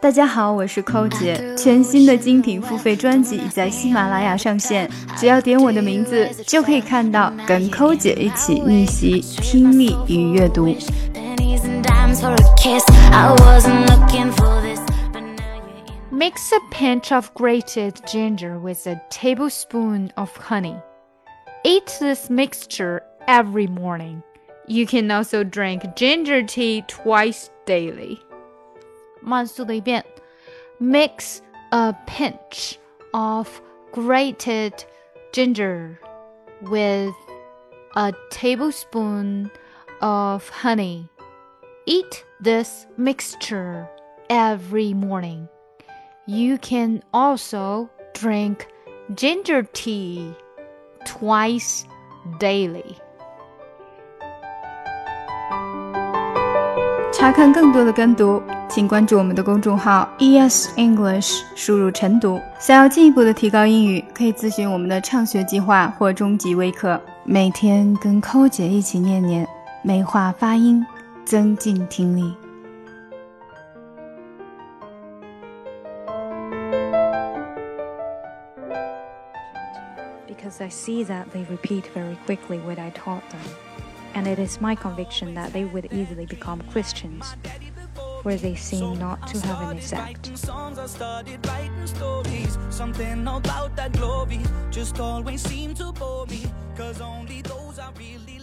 大家好，我是寇姐。全新的精品付费专辑已在喜马拉雅上线，只要点我的名字，就可以看到跟寇姐一起逆袭听力与阅读。Mix a pinch of grated ginger with a tablespoon of honey. Eat this mixture every morning. You can also drink ginger tea twice daily. 慢速的一遍，mix a pinch of grated ginger with a tablespoon of honey. Eat this mixture every morning. You can also drink ginger tea twice daily. 查看更多的跟读，请关注我们的公众号 ES English，输入晨读。想要进一步的提高英语，可以咨询我们的畅学计划或中级微课。每天跟寇姐一起念念，美化发音，增进听力。Because I see that they repeat very quickly what I taught them and it is my conviction that they would easily become Christians, where they seem not to have an effect. Something about that glory just always seemed to bore me, cause only those really